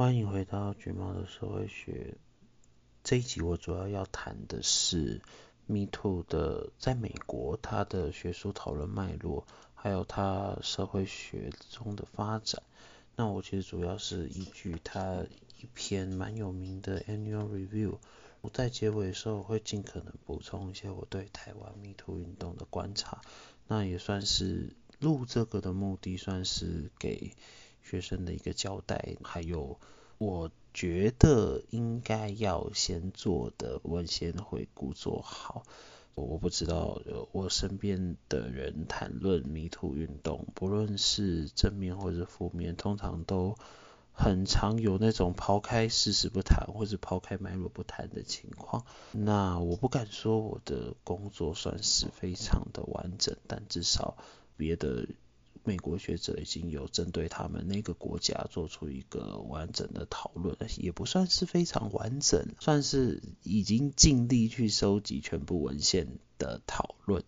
欢迎回到橘猫的社会学。这一集我主要要谈的是 Me Too 的在美国它的学术讨论脉络，还有它社会学中的发展。那我其实主要是依据它一篇蛮有名的 Annual Review。我在结尾的时候会尽可能补充一些我对台湾 Me Too 运动的观察。那也算是录这个的目的，算是给学生的一个交代，还有我觉得应该要先做的，我先回顾做好。我不知道我身边的人谈论迷途运动，不论是正面或者负面，通常都很常有那种抛开事实不谈，或者抛开脉络不谈的情况。那我不敢说我的工作算是非常的完整，但至少别的。美国学者已经有针对他们那个国家做出一个完整的讨论，也不算是非常完整，算是已经尽力去收集全部文献的讨论。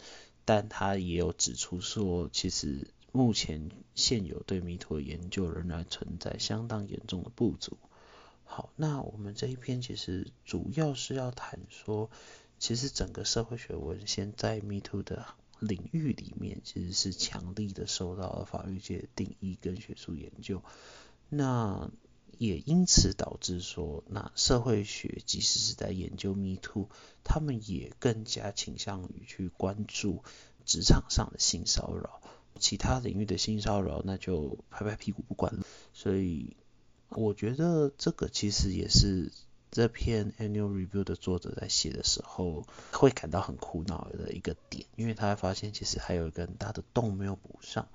但他也有指出说，其实目前现有对 MeToo 的研究仍然存在相当严重的不足。好，那我们这一篇其实主要是要谈说，其实整个社会学文献在 MeToo 的。领域里面其实是强力的受到了法律界的定义跟学术研究，那也因此导致说，那社会学即使是在研究 Me Too，他们也更加倾向于去关注职场上的性骚扰，其他领域的性骚扰那就拍拍屁股不管了。所以我觉得这个其实也是。这篇 Annual Review 的作者在写的时候，会感到很苦恼的一个点，因为他发现其实还有一个很大的洞没有补上。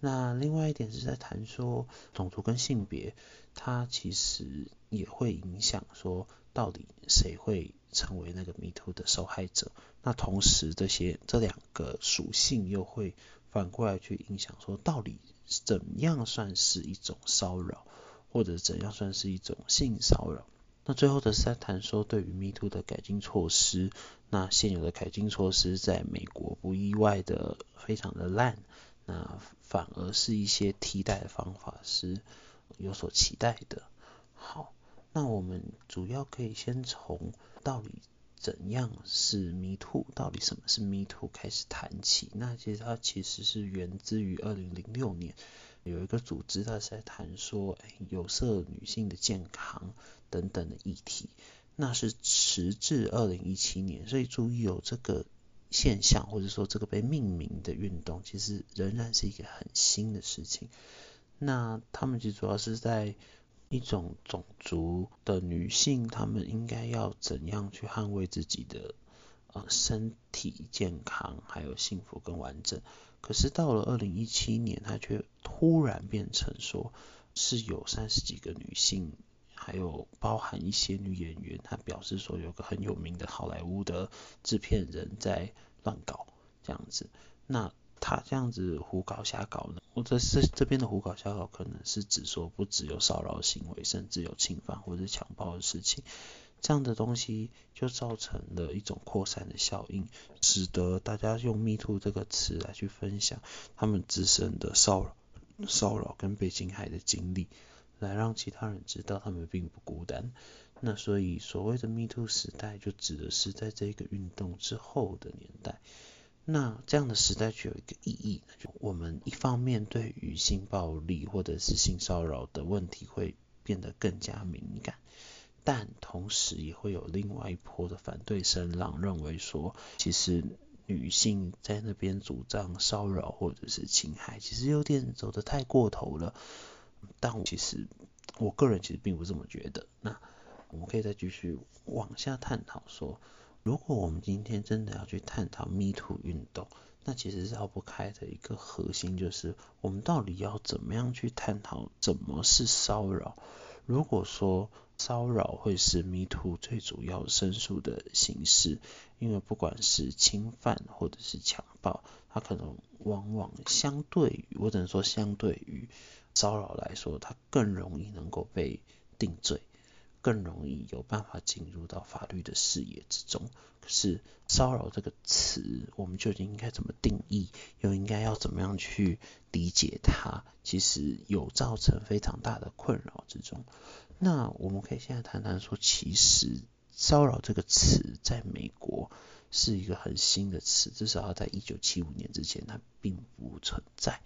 那另外一点是在谈说，种族跟性别，它其实也会影响说，到底谁会成为那个 Me Too 的受害者。那同时，这些这两个属性又会反过来去影响说，到底怎样算是一种骚扰，或者怎样算是一种性骚扰。那最后的是在谈说，对于 Me Too 的改进措施，那现有的改进措施在美国不意外的非常的烂，那反而是一些替代的方法是有所期待的。好，那我们主要可以先从到底怎样是 Me Too，到底什么是 Me Too 开始谈起。那其实它其实是源自于二零零六年。有一个组织，它是在谈说，有色女性的健康等等的议题，那是时至二零一七年，所以注意有这个现象，或者说这个被命名的运动，其实仍然是一个很新的事情。那他们其实主要是在一种种族的女性，她们应该要怎样去捍卫自己的呃身体健康，还有幸福跟完整。可是到了二零一七年，它却突然变成说，是有三十几个女性，还有包含一些女演员，她表示说有个很有名的好莱坞的制片人在乱搞这样子。那他这样子胡搞瞎搞呢？我这这这边的胡搞瞎搞，可能是指说不只有骚扰行为，甚至有侵犯或者强暴的事情。这样的东西就造成了一种扩散的效应，使得大家用 “Me Too” 这个词来去分享他们自身的骚扰、骚扰跟被侵害的经历，来让其他人知道他们并不孤单。那所以所谓的 “Me Too” 时代，就指的是在这个运动之后的年代。那这样的时代具有一个意义，就我们一方面对于性暴力或者是性骚扰的问题会变得更加敏感。但同时也会有另外一波的反对声浪，认为说，其实女性在那边主张骚扰或者是侵害，其实有点走得太过头了。但我其实我个人其实并不这么觉得。那我们可以再继续往下探讨说，如果我们今天真的要去探讨 Me Too 运动，那其实绕不开的一个核心就是，我们到底要怎么样去探讨怎么是骚扰？如果说骚扰会是 Me Too 最主要申诉的形式，因为不管是侵犯或者是强暴，它可能往往相对于，我只能说相对于骚扰来说，它更容易能够被定罪，更容易有办法进入到法律的视野之中。可是骚扰这个词，我们究竟应该怎么定义，又应该要怎么样去理解它？其实有造成非常大的困扰之中。那我们可以现在谈谈说，其实骚扰这个词在美国是一个很新的词，至少要在一九七五年之前，它并不存在。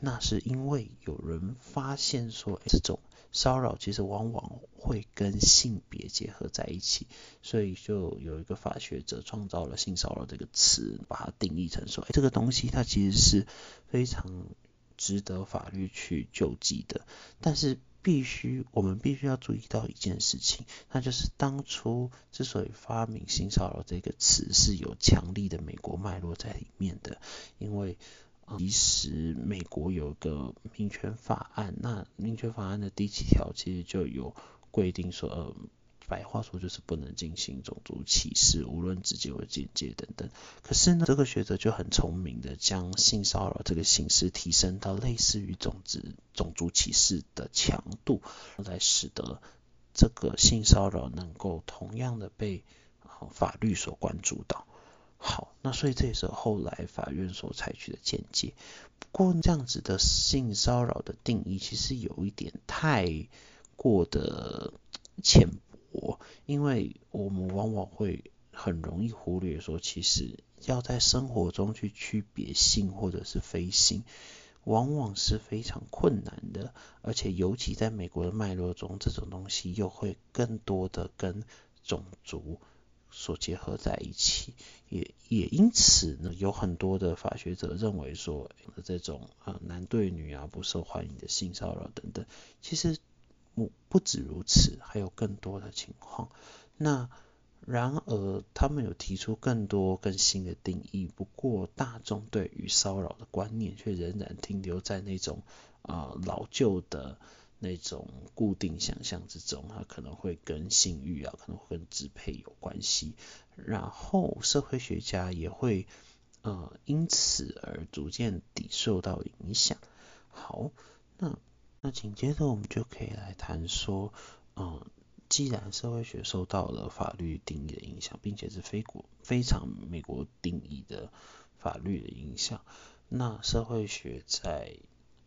那是因为有人发现说，这种骚扰其实往往会跟性别结合在一起，所以就有一个法学者创造了性骚扰这个词，把它定义成说，哎，这个东西它其实是非常值得法律去救济的，但是。必须，我们必须要注意到一件事情，那就是当初之所以发明性骚扰这个词，是有强力的美国脉络在里面的。因为，其实美国有个民权法案，那民权法案的第七条其实就有规定说，白话说就是不能进行种族歧视，无论直接或间接等等。可是呢，这个学者就很聪明的将性骚扰这个形式提升到类似于种族种族歧视的强度，来使得这个性骚扰能够同样的被法律所关注到。好，那所以这也是后来法院所采取的见解。不过这样子的性骚扰的定义其实有一点太过的浅我因为我们往往会很容易忽略说，其实要在生活中去区别性或者是非性，往往是非常困难的，而且尤其在美国的脉络中，这种东西又会更多的跟种族所结合在一起，也也因此呢，有很多的法学者认为说，这种啊男对女啊不受欢迎的性骚扰等等，其实。不止如此，还有更多的情况。那然而，他们有提出更多更新的定义。不过，大众对于骚扰的观念却仍然停留在那种啊、老旧的那种固定想象之中。它可能会跟性欲啊，可能会跟支配有关系。然后，社会学家也会呃因此而逐渐地受到影响。好，那。那紧接着我们就可以来谈说，嗯，既然社会学受到了法律定义的影响，并且是非国非常美国定义的法律的影响，那社会学在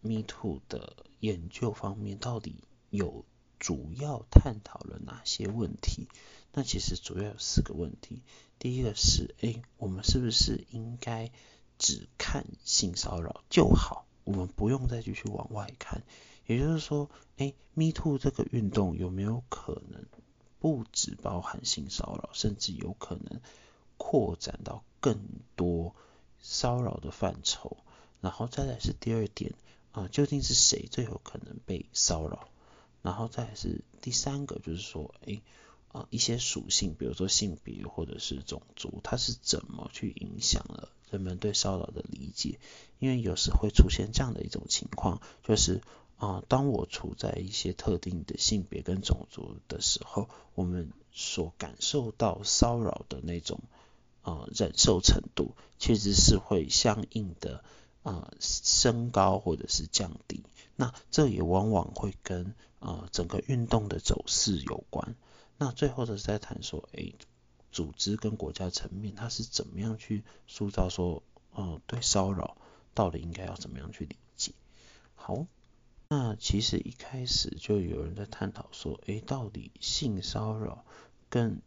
Me Too 的研究方面到底有主要探讨了哪些问题？那其实主要有四个问题。第一个是，哎，我们是不是应该只看性骚扰就好？我们不用再继续往外看。也就是说，哎，Me Too 这个运动有没有可能不只包含性骚扰，甚至有可能扩展到更多骚扰的范畴？然后再来是第二点啊，究竟是谁最有可能被骚扰？然后再来是第三个，就是说，哎，啊，一些属性，比如说性别或者是种族，它是怎么去影响了人们对骚扰的理解？因为有时会出现这样的一种情况，就是。啊，当我处在一些特定的性别跟种族的时候，我们所感受到骚扰的那种啊忍受程度，其实是会相应的啊升高或者是降低。那这也往往会跟啊整个运动的走势有关。那最后的是在谈说，哎，组织跟国家层面，它是怎么样去塑造说，嗯、啊，对骚扰到底应该要怎么样去理解？好。那其实一开始就有人在探讨说，诶，到底性骚扰跟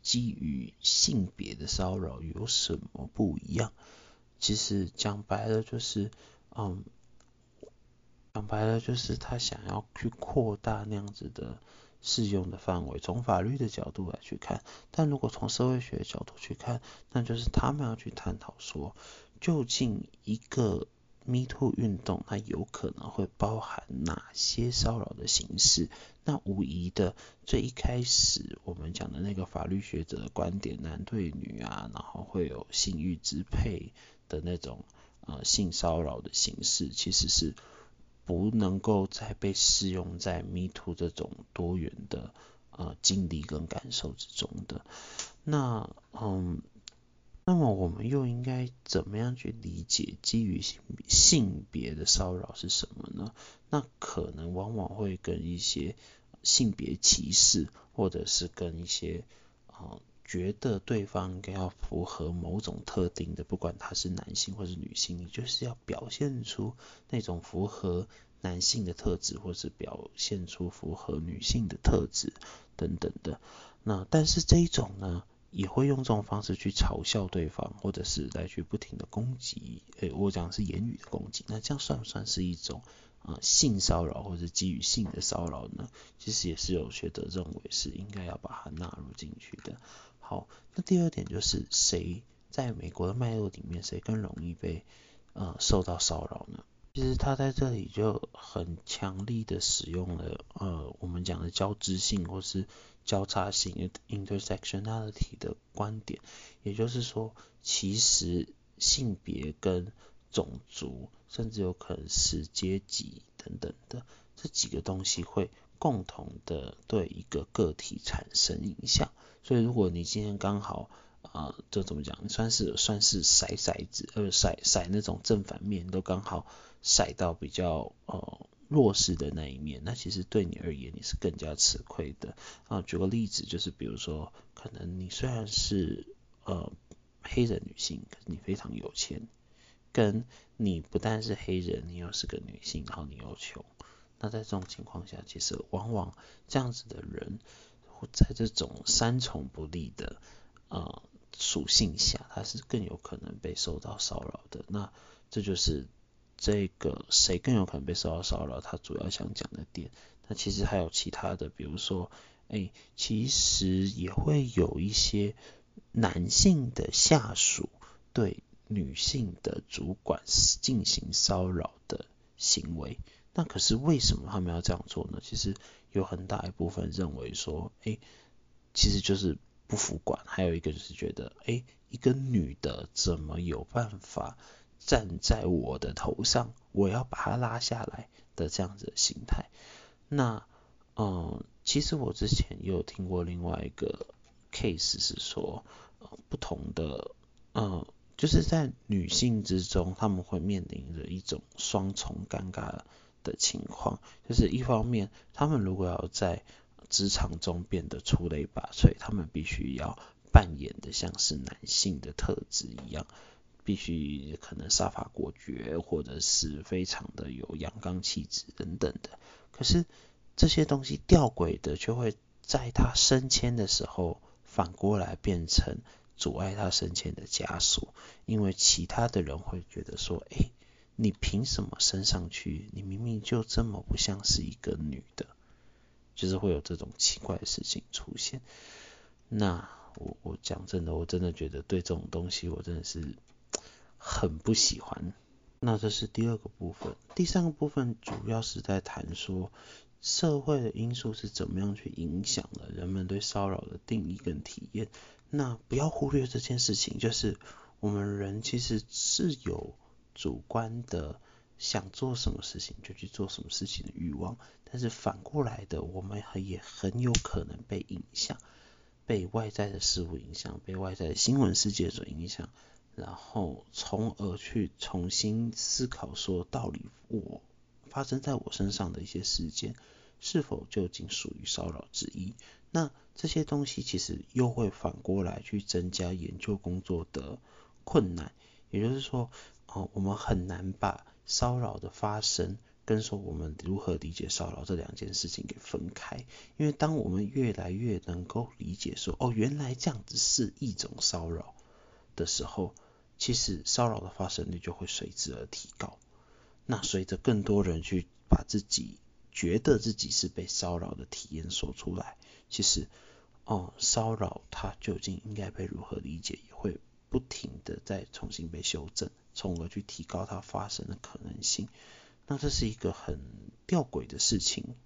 基于性别的骚扰有什么不一样？其实讲白了就是，嗯，讲白了就是他想要去扩大那样子的适用的范围，从法律的角度来去看。但如果从社会学角度去看，那就是他们要去探讨说，究竟一个。Me Too 运动，它有可能会包含哪些骚扰的形式？那无疑的，最一开始我们讲的那个法律学者的观点，男对女啊，然后会有性欲支配的那种呃性骚扰的形式，其实是不能够再被适用在 Me Too 这种多元的呃经历跟感受之中的。那嗯。那么我们又应该怎么样去理解基于性性别的骚扰是什么呢？那可能往往会跟一些性别歧视，或者是跟一些啊、觉得对方应该要符合某种特定的，不管他是男性或是女性，你就是要表现出那种符合男性的特质，或是表现出符合女性的特质等等的。那但是这一种呢，也会用这种方式去嘲笑对方，或者是来去不停的攻击。诶，我讲的是言语的攻击，那这样算不算是一种啊、呃、性骚扰或者基于性的骚扰呢？其实也是有学者认为是应该要把它纳入进去的。好，那第二点就是谁在美国的脉络里面，谁更容易被呃受到骚扰呢？其实他在这里就很强力的使用了呃我们讲的交织性或是交叉性 intersectionality 的观点，也就是说，其实性别跟种族，甚至有可能是阶级等等的这几个东西会共同的对一个个体产生影响。所以如果你今天刚好啊，这、怎么讲，算是算是骰骰子，呃，骰骰那种正反面都刚好。骰到比较呃弱势的那一面，那其实对你而言你是更加吃亏的啊。举个例子，就是比如说，可能你虽然是呃黑人女性，可是你非常有钱，跟你不但是黑人，你又是个女性，然后你又穷，那在这种情况下，其实往往这样子的人，在这种三重不利的呃属性下，他是更有可能被受到骚扰的。那这就是。这个谁更有可能被受到骚扰？他主要想讲的点，那其实还有其他的，比如说，哎，其实也会有一些男性的下属对女性的主管进行骚扰的行为。那可是为什么他们要这样做呢？其实有很大一部分认为说，哎，其实就是不服管，还有一个就是觉得，哎，一个女的怎么有办法？站在我的头上，我要把它拉下来的这样子的心态。那，嗯，其实我之前也有听过另外一个 case 是说，不同的，嗯，就是在女性之中，她们会面临着一种双重尴尬的情况，就是一方面，她们如果要在职场中变得出类拔萃，她们必须要扮演的像是男性的特质一样。必须可能杀伐果决，或者是非常的有阳刚气质等等的。可是这些东西吊诡的，却会在他升迁的时候，反过来变成阻碍他升迁的枷锁。因为其他的人会觉得说：“哎、你凭什么升上去？你明明就这么不像是一个女的。”就是会有这种奇怪的事情出现。那我我讲真的，我真的觉得对这种东西，我真的是。很不喜欢。那这是第二个部分，第三个部分主要是在谈说社会的因素是怎么样去影响了人们对骚扰的定义跟体验。那不要忽略这件事情，就是我们人其实是有主观的想做什么事情就去做什么事情的欲望，但是反过来的，我们也很有可能被影响，被外在的事物影响，被外在的新闻世界所影响。然后，从而去重新思考，说到底，我发生在我身上的一些事件，是否究竟属于骚扰之一？那这些东西其实又会反过来去增加研究工作的困难。也就是说，哦，我们很难把骚扰的发生跟说我们如何理解骚扰这两件事情给分开。因为当我们越来越能够理解说，哦，原来这样子是一种骚扰的时候，其实骚扰的发生率就会随之而提高。那随着更多人去把自己觉得自己是被骚扰的体验说出来，其实，哦，骚扰它究竟应该被如何理解，也会不停的再重新被修正，从而去提高它发生的可能性。那这是一个很吊诡的事情。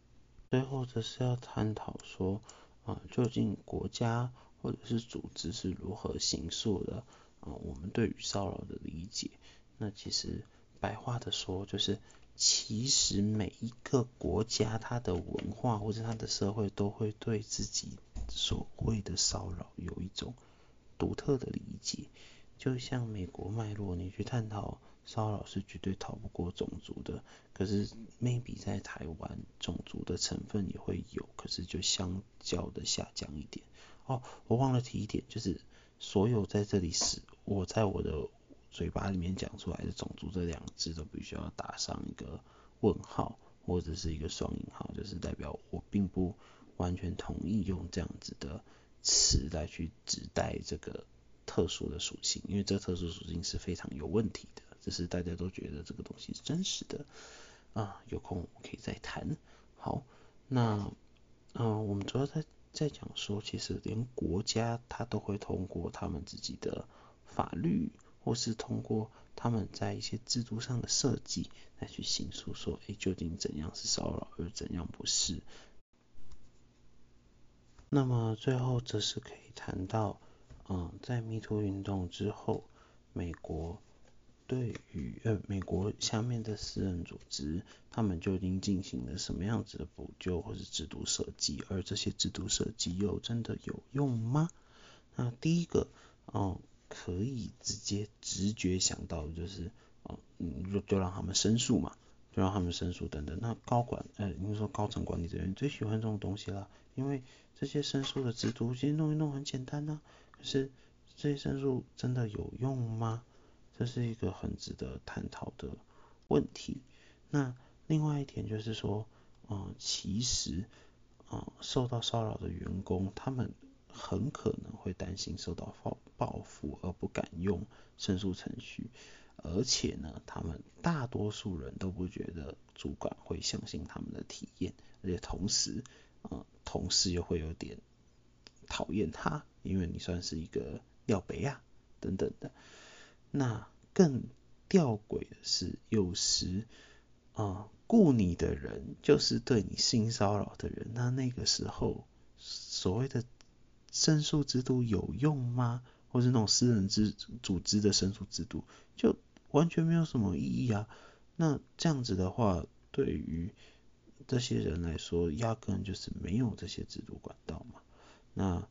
最后则是要探讨说，啊，究竟国家或者是组织是如何形塑的？我们对于骚扰的理解，那其实白话的说，就是其实每一个国家它的文化或者它的社会都会对自己所谓的骚扰有一种独特的理解。就像美国脉络，你去探讨骚扰是绝对逃不过种族的。可是 maybe 在台湾种族的成分也会有，可是就相较的下降一点。哦，我忘了提一点，就是所有在这里是我在我的嘴巴里面讲出来的种族这两个字都必须要打上一个问号或者是一个双引号，就是代表我并不完全同意用这样子的词来去指代这个。特殊的属性，因为这特殊属性是非常有问题的，只是大家都觉得这个东西是真实的啊。有空我们可以再谈。好，那嗯、呃，我们主要在在讲说，其实连国家它都会通过他们自己的法律，或是通过他们在一些制度上的设计来去形塑说，哎，究竟怎样是骚扰，而怎样不是。那么最后则是可以谈到。嗯，在迷途运动之后，美国对于呃美国下面的私人组织，他们究竟进行了什么样子的补救或是制度设计？而这些制度设计又真的有用吗？那第一个，嗯，可以直接直觉想到就是，嗯，就就让他们申诉嘛，就让他们申诉等等。那高管，呃，你说高层管理人员最喜欢这种东西啦，因为这些申诉的制度其实弄一弄很简单呐、啊。是这些申诉真的有用吗？这是一个很值得探讨的问题。那另外一点就是说，嗯，其实，嗯，受到骚扰的员工，他们很可能会担心受到报报复而不敢用申诉程序，而且呢，他们大多数人都不觉得主管会相信他们的体验，而且同时，嗯，同事又会有点。讨厌他，因为你算是一个尿杯啊，等等的。那更吊诡的是，有时啊，雇你的人就是对你性骚扰的人。那那个时候，所谓的申诉制度有用吗？或是那种私人之组织的申诉制度，就完全没有什么意义啊。那这样子的话，对于这些人来说，压根就是没有这些制度管道嘛。那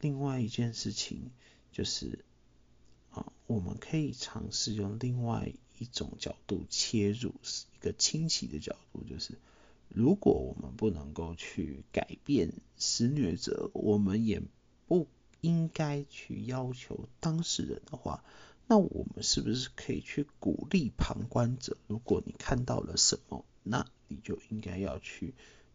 另外一件事情就是，啊，我们可以尝试用另外一种角度切入，一个清晰的角度，就是如果我们不能够去改变施虐者，我们也不应该去要求当事人的话，那我们是不是可以去鼓励旁观者？如果你看到了什么，那你就应该要去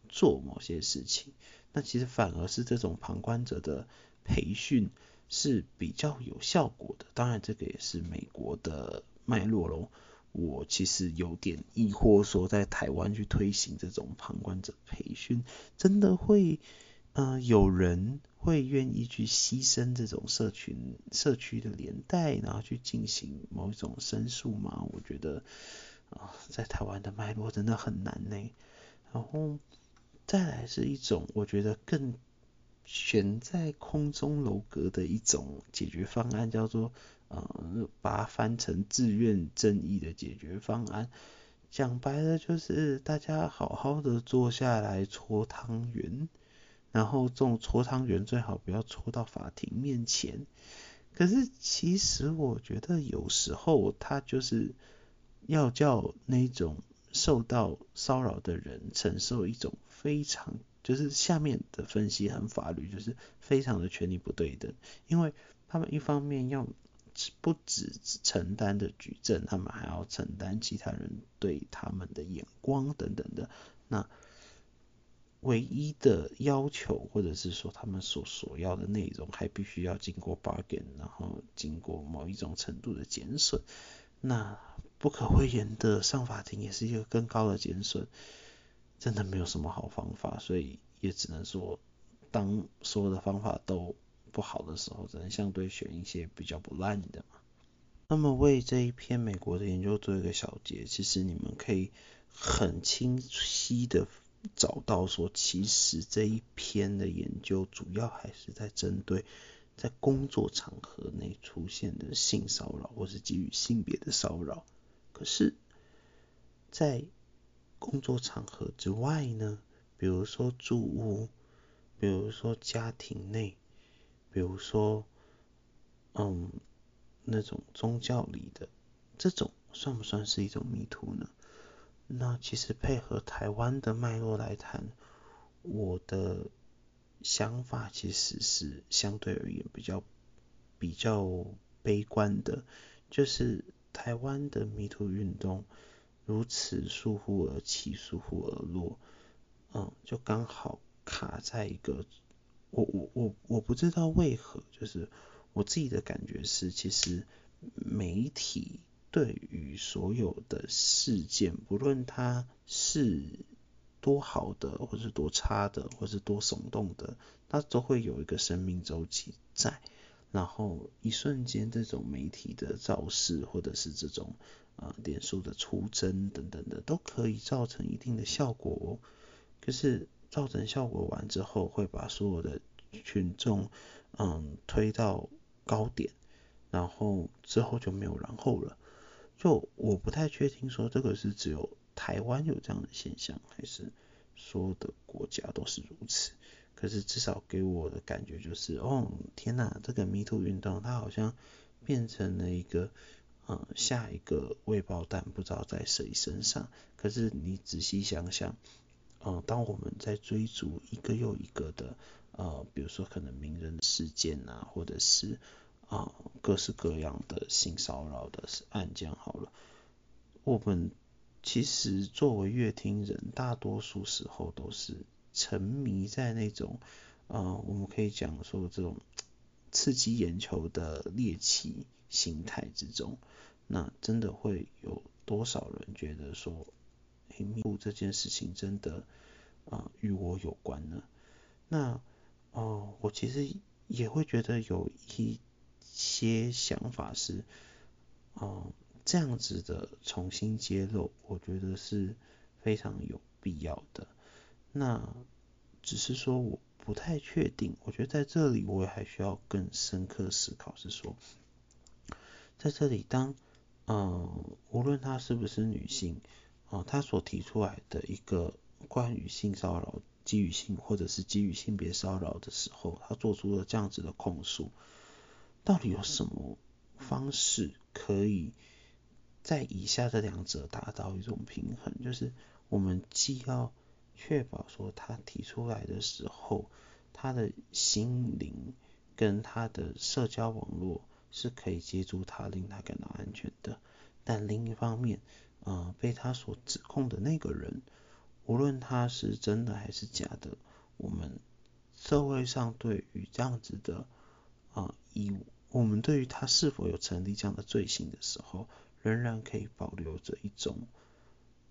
做某些事情。那其实反而是这种旁观者的培训是比较有效果的。当然，这个也是美国的脉络喽。我其实有点疑惑，说在台湾去推行这种旁观者培训，真的会呃有人会愿意去牺牲这种社群社区的连带，然后去进行某一种申诉吗？我觉得啊、在台湾的脉络真的很难呢。然后。再来是一种我觉得更悬在空中楼阁的一种解决方案，叫做呃，把它翻成自愿正义的解决方案。讲白了就是大家好好的坐下来搓汤圆，然后这种搓汤圆最好不要搓到法庭面前。可是其实我觉得有时候他就是要叫那种受到骚扰的人承受一种。非常就是下面的分析很法律，就是非常的权利不对等，因为他们一方面要不只承担的举证，他们还要承担其他人对他们的眼光等等的。那唯一的要求或者是说他们所索要的内容，还必须要经过 bargain，然后经过某一种程度的减损。那不可讳言的上法庭也是一个更高的减损。真的没有什么好方法，所以也只能说，当所有的方法都不好的时候，只能相对选一些比较不烂的嘛。那么为这一篇美国的研究做一个小结，其实你们可以很清晰的找到说，其实这一篇的研究主要还是在针对在工作场合内出现的性骚扰或是基于性别的骚扰，可是，在工作场合之外呢，比如说住屋，比如说家庭内，比如说，嗯，那种宗教里的这种算不算是一种迷途呢？那其实配合台湾的脉络来谈，我的想法其实是相对而言比较比较悲观的，就是台湾的迷途运动如此疏忽而起，疏忽而落，嗯，就刚好卡在一个，我我我我不知道为何，就是我自己的感觉是，其实媒体。对于所有的事件，不论它是多好的，或是多差的，或是多耸动的，它都会有一个生命周期在。然后一瞬间，这种媒体的造势，或者是这种呃脸书的出征等等的，都可以造成一定的效果哦。可是造成效果完之后，会把所有的群众嗯推到高点，然后之后就没有然后了。就我不太确定说这个是只有台湾有这样的现象，还是所有的国家都是如此。可是至少给我的感觉就是，哦，天哪，这个 Me Too 运动它好像变成了一个，嗯，下一个未爆弹不知道在谁身上。可是你仔细想想，嗯，当我们在追逐一个又一个的，呃，比如说可能名人事件啊，或者是。啊，各式各样的性骚扰的案件，好了，我们其实作为阅听人，大多数时候都是沉迷在那种，啊，我们可以讲说这种刺激眼球的猎奇心态之中。那真的会有多少人觉得说，黑密度这件事情真的啊与我有关呢？那哦，我其实也会觉得有一。些想法是，嗯，这样子的重新揭露，我觉得是非常有必要的。那只是说我不太确定，我觉得在这里我也还需要更深刻思考，是说，在这里当，嗯，无论她是不是女性，啊、嗯，她所提出来的一个关于性骚扰、基于性或者是基于性别骚扰的时候，她做出了这样子的控诉。到底有什么方式可以在以下这两者达到一种平衡？就是我们既要确保说他提出来的时候，他的心灵跟他的社交网络是可以接住他，令他感到安全的。但另一方面，呃，被他所指控的那个人，无论他是真的还是假的，我们社会上对于这样子的啊义务。我们对于他是否有成立这样的罪行的时候，仍然可以保留着一种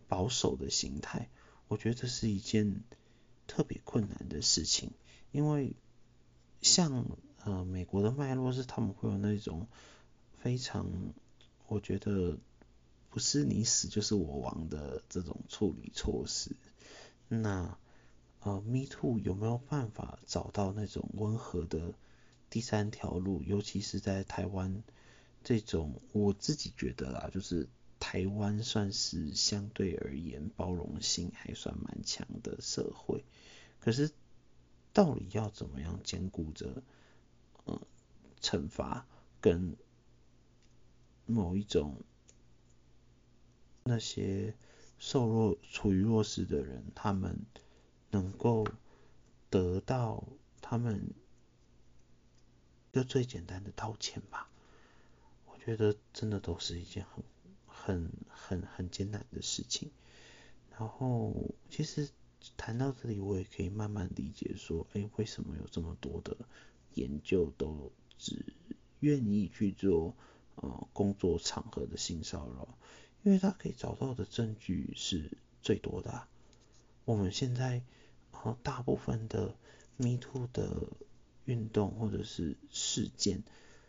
保守的心态。我觉得这是一件特别困难的事情，因为像呃美国的脉络是他们会有那种非常，我觉得不是你死就是我亡的这种处理措施。那呃 Me Too 有没有办法找到那种温和的？第三条路，尤其是在台湾这种，我自己觉得啦，就是台湾算是相对而言包容性还算蛮强的社会。可是，到底要怎么样兼顾着，嗯，惩罚跟某一种那些受弱、处于弱势的人，他们能够得到他们。就最简单的道歉吧，我觉得真的都是一件很、很、很、很艰难的事情。然后，其实谈到这里，我也可以慢慢理解说，哎，为什么有这么多的研究都只愿意去做呃工作场合的性骚扰？因为他可以找到的证据是最多的。我们现在呃大部分的 Me Too 的。运动或者是事件，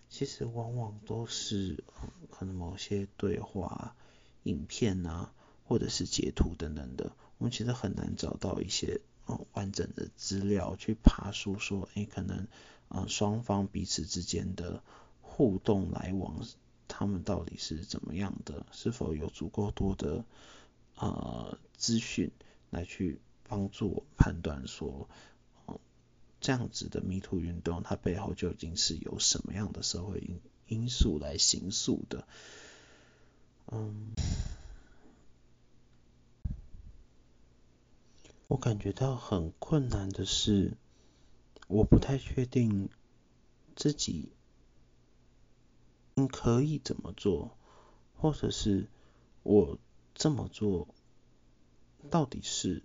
其实往往都是可能某些对话、影片啊，或者是截图等等的，我们其实很难找到一些完整的资料去爬梳说，诶，可能啊双方彼此之间的互动来往，他们到底是怎么样的，是否有足够多的呃资讯来去帮助我判断说。这样子的迷途运动，它背后究竟是有什么样的社会因因素来形塑的？嗯，我感觉到很困难的是，我不太确定自己可以怎么做，或者是我这么做到底是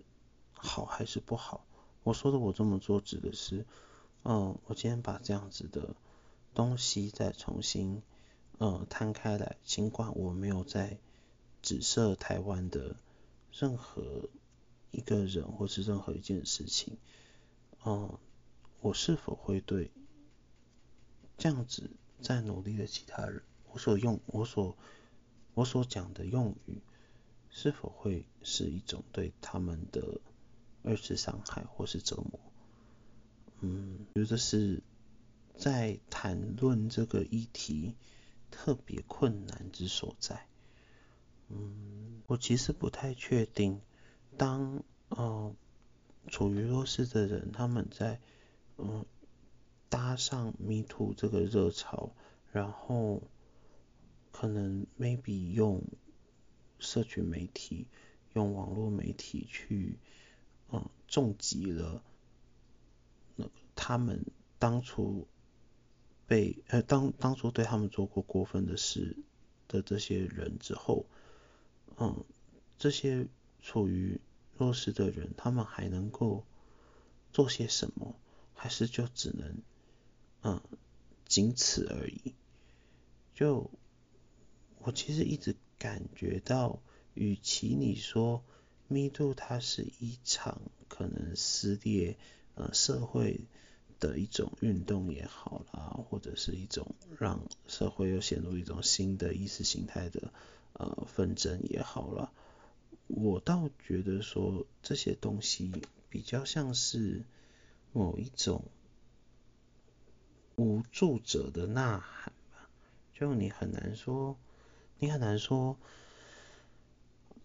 好还是不好。我说的我这么做指的是，嗯，我今天把这样子的东西再重新，嗯，摊开来，尽管我没有在指涉台湾的任何一个人或是任何一件事情，嗯，我是否会对这样子在努力的其他人，我所用我所我所讲的用语，是否会是一种对他们的二次伤害或是折磨？嗯，觉得是在谈论这个议题特别困难之所在。嗯，我其实不太确定，当呃处于弱势的人，他们在嗯搭上 Me Too 这个热潮，然后可能 maybe 用社群媒体、用网络媒体去嗯重击了那他们当初被呃当当初对他们做过过分的事的这些人之后。嗯，这些处于弱势的人，他们还能够做些什么？还是就只能嗯，仅此而已？就我其实一直感觉到，与其你说 Me Too 它是一场可能撕裂呃社会的一种运动也好啦，或者是一种让社会又陷入一种新的意识形态的。呃，纷争也好了，我倒觉得说这些东西比较像是某一种无助者的呐喊吧。就你很难说，你很难说，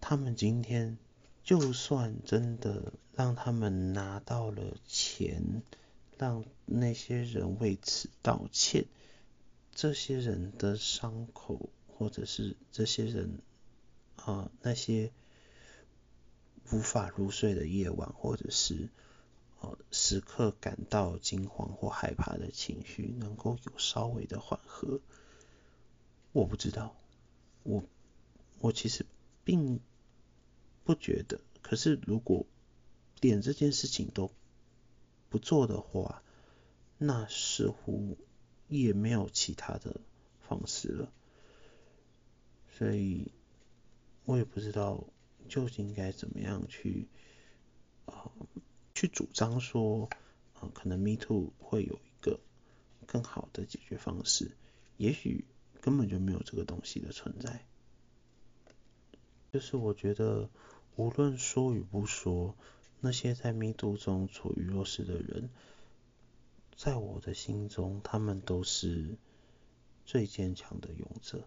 他们今天就算真的让他们拿到了钱，让那些人为此道歉，这些人的伤口。或者是这些人啊、那些无法入睡的夜晚，或者是呃时刻感到惊慌或害怕的情绪，能够有稍微的缓和，我不知道，我我其实并不觉得。可是如果连这件事情都不做的话，那似乎也没有其他的方式了。所以，我也不知道究竟该怎么样去啊、呃，去主张说，啊、呃，可能 Me Too 会有一个更好的解决方式，也许根本就没有这个东西的存在。就是我觉得，无论说与不说，那些在迷途中处于弱势的人，在我的心中，他们都是最坚强的勇者。